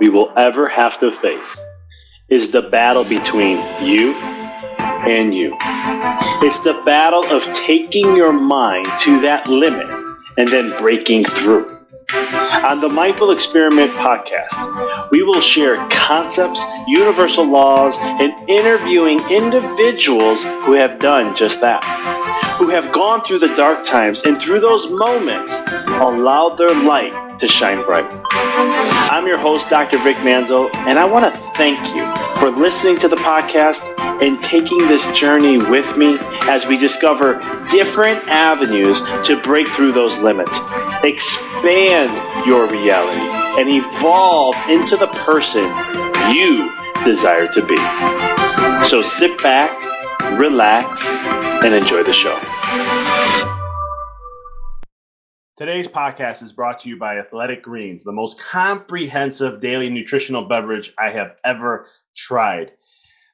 we will ever have to face is the battle between you and you. It's the battle of taking your mind to that limit and then breaking through. On the Mindful Experiment podcast, we will share concepts, universal laws, and interviewing individuals who have done just that, who have gone through the dark times and through those moments allowed their light to shine bright. I'm your host, Dr. Vic Manzo, and I want to thank you for listening to the podcast and taking this journey with me as we discover different avenues to break through those limits, expand your reality, and evolve into the person you desire to be. So sit back, relax, and enjoy the show. Today's podcast is brought to you by Athletic Greens, the most comprehensive daily nutritional beverage I have ever tried.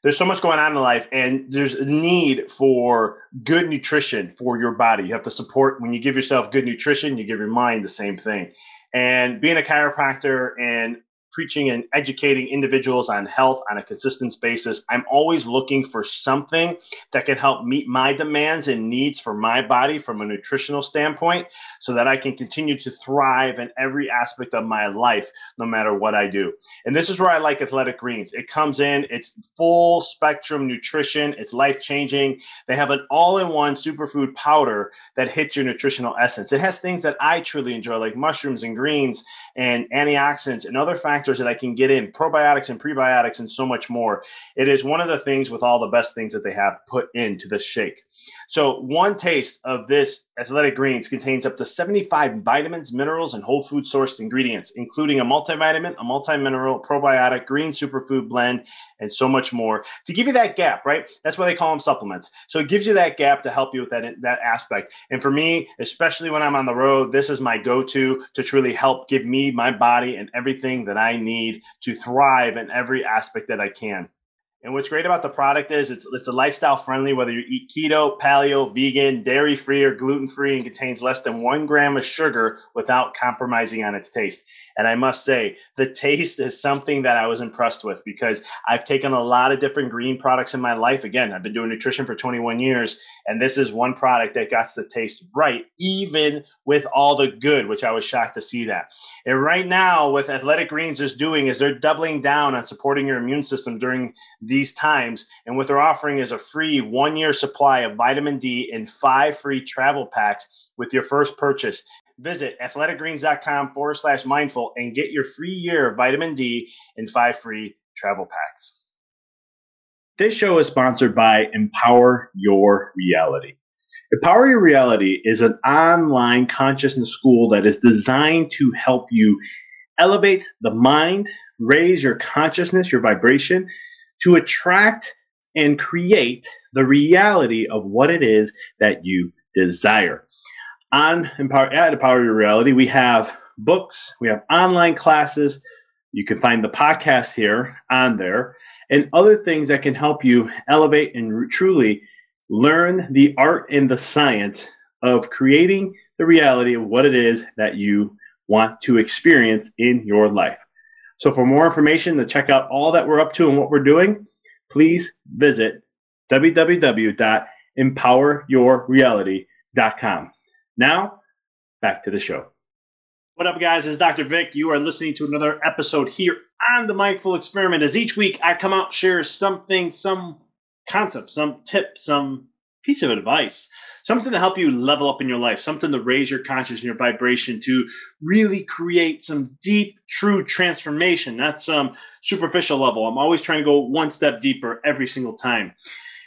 There's so much going on in life, and there's a need for good nutrition for your body. You have to support when you give yourself good nutrition, you give your mind the same thing. And being a chiropractor and preaching and educating individuals on health on a consistent basis, I'm always looking for something that can help meet my demands and needs for my body from a nutritional standpoint so that I can continue to thrive in every aspect of my life, no matter what I do. And this is where I like Athletic Greens. It comes in, it's full spectrum nutrition, it's life changing. They have an all in one superfood powder that hits your nutritional essence. It has things that I truly enjoy, like mushrooms and greens and antioxidants and other factors that I can get in, probiotics and prebiotics, and so much more. It is one of the things with all the best things that they have put into this shake. So, one taste of this Athletic Greens contains up to 75 vitamins, minerals, and whole food sourced ingredients, including a multivitamin, a multi-mineral, probiotic, green superfood blend, and so much more to give you that gap, right? That's why they call them supplements. So it gives you that gap to help you with that, that aspect. And for me, especially when I'm on the road, this is my go-to to truly help give me my body and everything that I need to thrive in every aspect that I can. And what's great about the product is it's it's a lifestyle friendly, whether you eat keto, paleo, vegan, dairy free, or gluten free, and contains less than one gram of sugar without compromising on its taste. And I must say, the taste is something that I was impressed with because I've taken a lot of different green products in my life. Again, I've been doing nutrition for 21 years, and this is one product that got the taste right, even with all the good, which I was shocked to see that. And right now, what Athletic Greens is doing is they're doubling down on supporting your immune system during these times. And what they're offering is a free one year supply of vitamin D and five free travel packs with your first purchase. visit athleticgreens.com forward slash mindful and get your free year of vitamin D and five free travel packs. This show is sponsored by Empower Your Reality. Empower Your Reality is an online consciousness school that is designed to help you elevate the mind, raise your consciousness, your vibration, to attract and create the reality of what it is that you desire. On Empower, at Empower Your Reality, we have books, we have online classes. You can find the podcast here on there and other things that can help you elevate and truly learn the art and the science of creating the reality of what it is that you want to experience in your life. So, for more information to check out all that we're up to and what we're doing, please visit www.empoweryourreality.com. Now, back to the show. What up, guys? It's Dr. Vic. You are listening to another episode here on the Mindful Experiment. As each week I come out, share something, some concept, some tip, some piece of advice, something to help you level up in your life, something to raise your consciousness and your vibration to really create some deep, true transformation, not some superficial level. I'm always trying to go one step deeper every single time.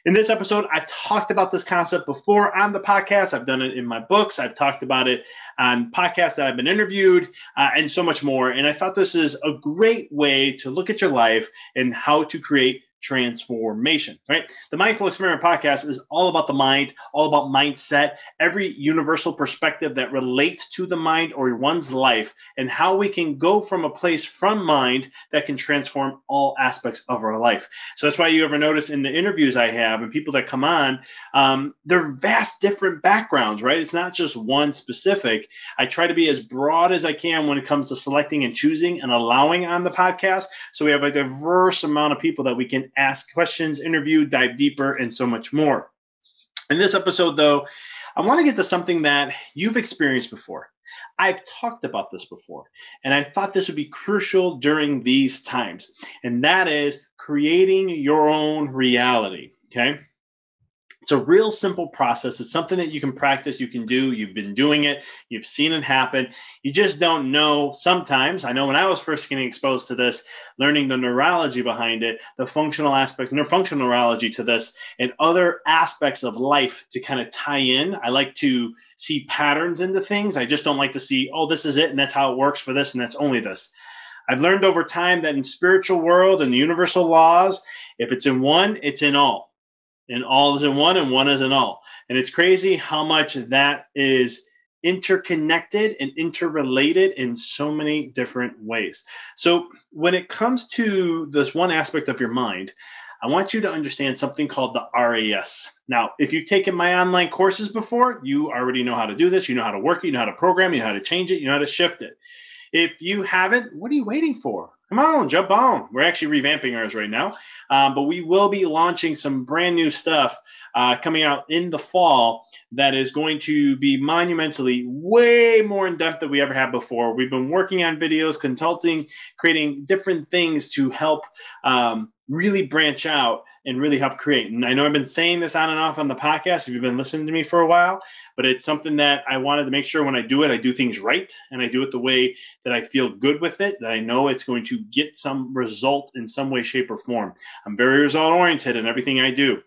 In this episode, I've talked about this concept before on the podcast. I've done it in my books. I've talked about it on podcasts that I've been interviewed uh, and so much more. And I thought this is a great way to look at your life and how to create transformation, right? The Mindful Experiment podcast is all about the mind, all about mindset, every universal perspective that relates to the mind or one's life, and how we can go from a place from mind that can transform all aspects of our life. So that's why you ever notice in the interviews I have and people that come on, um, they're vast different backgrounds, right? It's not just one specific. I try to be as broad as I can when it comes to selecting and choosing and allowing on the podcast. So we have a diverse amount of people that we can ask questions, interview, dive deeper, and so much more. In this episode, though, I want to get to something that you've experienced before. I've talked about this before, and I thought this would be crucial during these times, and that is creating your own reality. Okay. It's a real simple process. It's something that you can practice, you can do. You've been doing it, you've seen it happen. You just don't know sometimes. I know when I was first getting exposed to this, learning the neurology behind it, the functional aspect, functional neurology to this, and other aspects of life to kind of tie in. I like to see patterns into things. I just don't like to see, oh, this is it, and that's how it works for this, and that's only this. I've learned over time that in spiritual world and the universal laws, if it's in one, it's in all and all is in one and one is in all. And it's crazy how much that is interconnected and interrelated in so many different ways. So, when it comes to this one aspect of your mind, I want you to understand something called the RAS. Now, if you've taken my online courses before, you already know how to do this. You know how to work it, you know how to program, you know how to change it, you know how to shift it. If you haven't, what are you waiting for? Come on, jump on. We're actually revamping ours right now, um, but we will be launching some brand new stuff uh, coming out in the fall that is going to be monumentally way more in depth than we ever had before. We've been working on videos, consulting, creating different things to help um, really branch out and really help create. And I know I've been saying this on and off on the podcast if you've been listening to me for a while, but it's something that I wanted to make sure when I do it, I do things right and I do it the way that I feel good with it, that I know it's going to get some result in some way, shape, or form. I'm very result oriented in everything I do.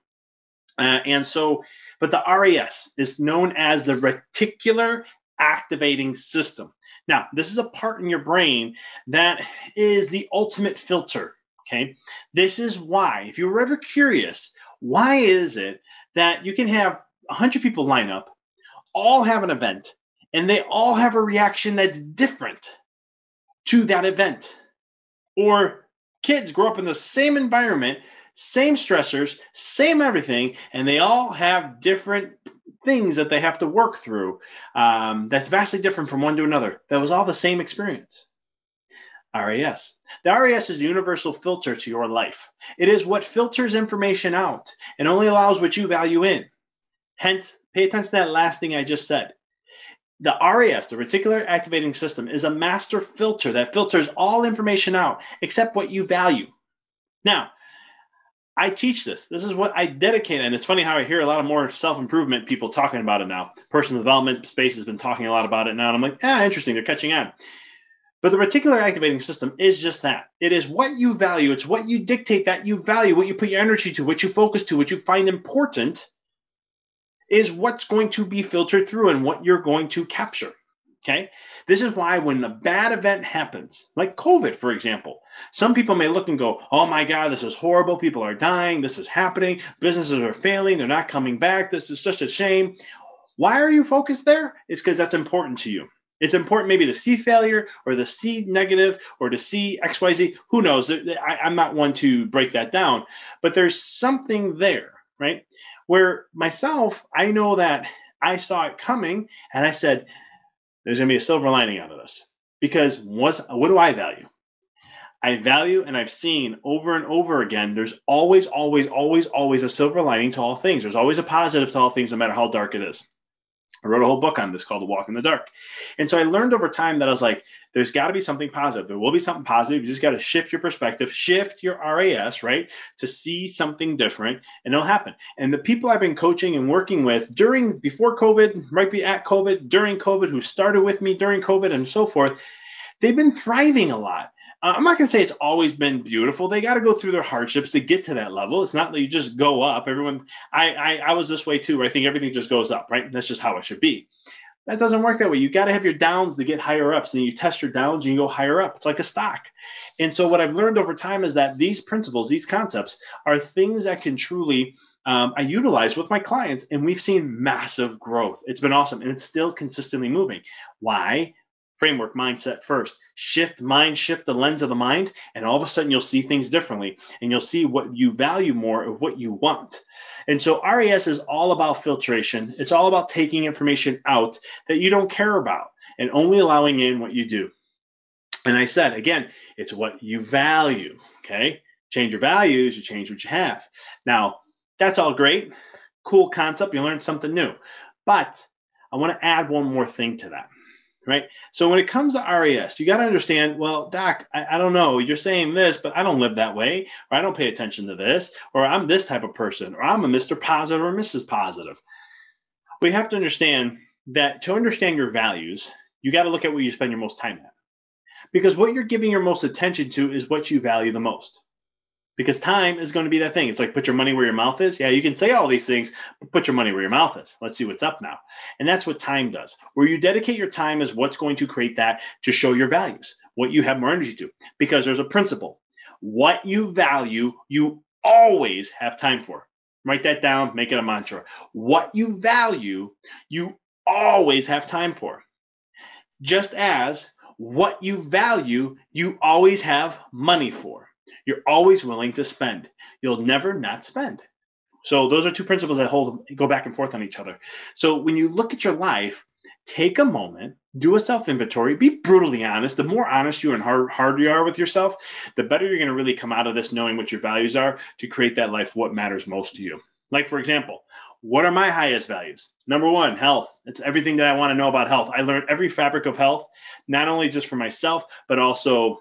Uh, and so, but the RAS is known as the reticular activating system. Now, this is a part in your brain that is the ultimate filter Okay. This is why, if you were ever curious, why is it that you can have 100 people line up, all have an event, and they all have a reaction that's different to that event? Or kids grow up in the same environment, same stressors, same everything, and they all have different things that they have to work through um, that's vastly different from one to another. That was all the same experience. RAS. The RAS is a universal filter to your life. It is what filters information out and only allows what you value in. Hence, pay attention to that last thing I just said. The RAS, the reticular activating system, is a master filter that filters all information out except what you value. Now, I teach this. This is what I dedicate. And it's funny how I hear a lot of more self improvement people talking about it now. Personal development space has been talking a lot about it now. And I'm like, ah, interesting. They're catching on. But the reticular activating system is just that. It is what you value. It's what you dictate that you value, what you put your energy to, what you focus to, what you find important is what's going to be filtered through and what you're going to capture. Okay. This is why when a bad event happens, like COVID, for example, some people may look and go, Oh my God, this is horrible. People are dying. This is happening. Businesses are failing. They're not coming back. This is such a shame. Why are you focused there? It's because that's important to you. It's important maybe to see failure or to see negative or to see XYZ. Who knows? I, I'm not one to break that down, but there's something there, right? Where myself, I know that I saw it coming and I said, there's going to be a silver lining out of this. Because what's, what do I value? I value and I've seen over and over again, there's always, always, always, always a silver lining to all things. There's always a positive to all things, no matter how dark it is. I wrote a whole book on this called The Walk in the Dark. And so I learned over time that I was like, there's got to be something positive. There will be something positive. You just got to shift your perspective, shift your RAS, right, to see something different, and it'll happen. And the people I've been coaching and working with during, before COVID, right be at COVID, during COVID, who started with me during COVID, and so forth, they've been thriving a lot. Uh, I'm not going to say it's always been beautiful. They got to go through their hardships to get to that level. It's not that you just go up. Everyone, I, I, I was this way too. Where I think everything just goes up, right? That's just how it should be. That doesn't work that way. You got to have your downs to get higher ups, and you test your downs and you go higher up. It's like a stock. And so, what I've learned over time is that these principles, these concepts, are things that can truly um, I utilize with my clients, and we've seen massive growth. It's been awesome, and it's still consistently moving. Why? Framework mindset first. Shift mind shift the lens of the mind and all of a sudden you'll see things differently and you'll see what you value more of what you want. And so RAS is all about filtration. It's all about taking information out that you don't care about and only allowing in what you do. And i said again it's what you value okay? Change your values you change what you have. Now that's all great. Cool concept you learned something new. But i want to add one more thing to that right? So when it comes to RAS, you got to understand, well, Doc, I, I, don't know. You're saying this, but I don't live that way, or I don't pay attention to this, or I'm this type of person, or I'm a Mr. Positive or Mrs. Positive. We have to understand that to understand your values, you got to look at what you spend your most time at. Because what you're giving your most attention to is what you value the most because time is going to be that thing. It's like put your money where your mouth is. Yeah, you can say all these things, but put your money where your mouth is. Let's see what's up now. And that's what time does. Where you dedicate your time is what's going to create that to show your values, what you have more energy to. Because there's a principle. What you value, you always have time for. Write that down, make it a mantra. What you value, you always have time for. Just as what you value, you always have money for. You're always willing to spend. You'll never not spend. So those are two principles that hold go back and forth on each other. So when you look at your life, take a moment, do a self inventory, be brutally honest. The more honest you and hard, hard you are with yourself, the better you're going to really come out of this knowing what your values are to create that life what matters most to you. Like for example, what are my highest values? Number one, health. It's everything that I want to know about health. I learned every fabric of health, not only just for myself, but also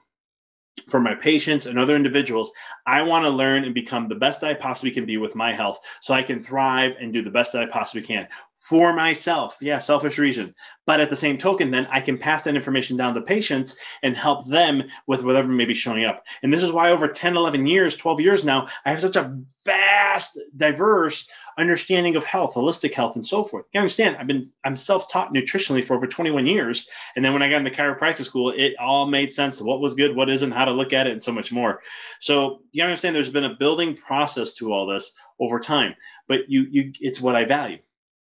for my patients and other individuals, I want to learn and become the best I possibly can be with my health so I can thrive and do the best that I possibly can for myself. Yeah, selfish reason. But at the same token, then I can pass that information down to patients and help them with whatever may be showing up. And this is why over 10, 11 years, 12 years now, I have such a vast, diverse understanding of health, holistic health, and so forth. You understand, I've been I'm self-taught nutritionally for over 21 years. And then when I got into chiropractic school, it all made sense to what was good, what isn't, how to look at it, and so much more. So you understand there's been a building process to all this over time. But you you it's what I value.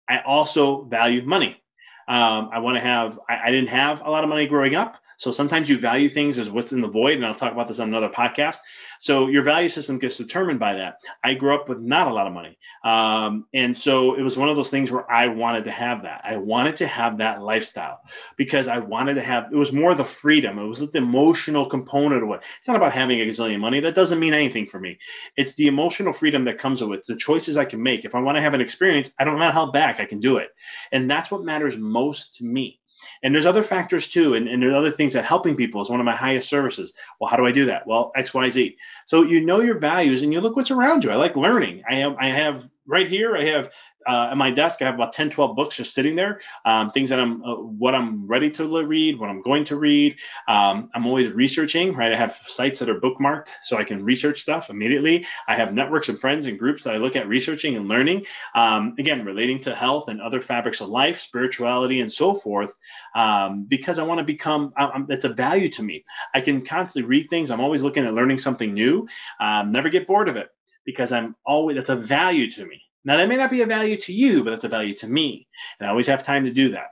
I also value money. Um, I want to have, I, I, didn't have a lot of money growing up. So sometimes you value things as what's in the void. And I'll talk about this on another podcast. So your value system gets determined by that. I grew up with not a lot of money. Um, and so it was one of those things where I wanted to have that. I wanted to have that lifestyle because I wanted to have, it was more the freedom. It was the emotional component of it. It's not about having a gazillion money. That doesn't mean anything for me. It's the emotional freedom that comes with it, the choices I can make. If I want to have an experience, I don't know how back, I can do it. And that's what matters most to me. And there's other factors too. And, and there's other things that helping people is one of my highest services. Well, how do I do that? Well, X, Y, Z. So you know your values and you look what's around you. I like learning. I have, I have right here, I have uh, at my desk, I have about 10, 12 books just sitting there, um, things that I'm, uh, what I'm ready to read, what I'm going to read. Um, I'm always researching, right? I have sites that are bookmarked so I can research stuff immediately. I have networks of friends and groups that I look at researching and learning. Um, again, relating to health and other fabrics of life, spirituality, and so forth, um, because I want to become, that's a value to me. I can constantly read things. I'm always looking at learning something new. Um, never get bored of it because I'm always, that's a value to me. Now, that may not be a value to you, but it's a value to me. And I always have time to do that.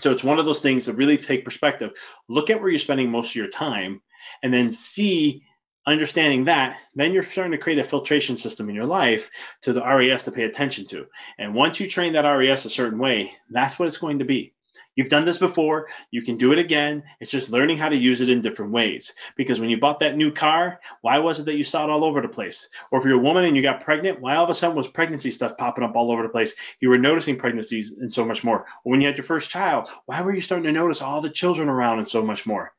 So it's one of those things to really take perspective. Look at where you're spending most of your time and then see, understanding that, then you're starting to create a filtration system in your life to the RAS to pay attention to. And once you train that RAS a certain way, that's what it's going to be. You've done this before. You can do it again. It's just learning how to use it in different ways. Because when you bought that new car, why was it that you saw it all over the place? Or if you're a woman and you got pregnant, why all of a sudden was pregnancy stuff popping up all over the place? You were noticing pregnancies and so much more. Or when you had your first child, why were you starting to notice all the children around and so much more?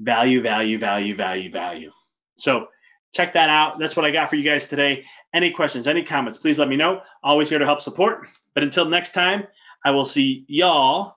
Value, value, value, value, value. So check that out. That's what I got for you guys today. Any questions, any comments, please let me know. Always here to help support. But until next time, I will see y'all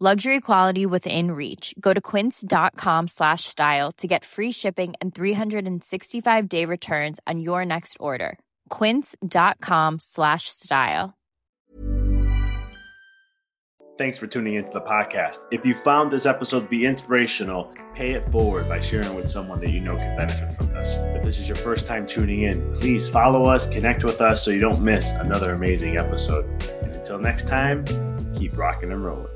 luxury quality within reach go to quince.com slash style to get free shipping and 365 day returns on your next order quince.com slash style Thanks for tuning into the podcast. If you found this episode to be inspirational, pay it forward by sharing with someone that you know can benefit from this. If this is your first time tuning in, please follow us, connect with us so you don't miss another amazing episode. And until next time, keep rocking and rolling.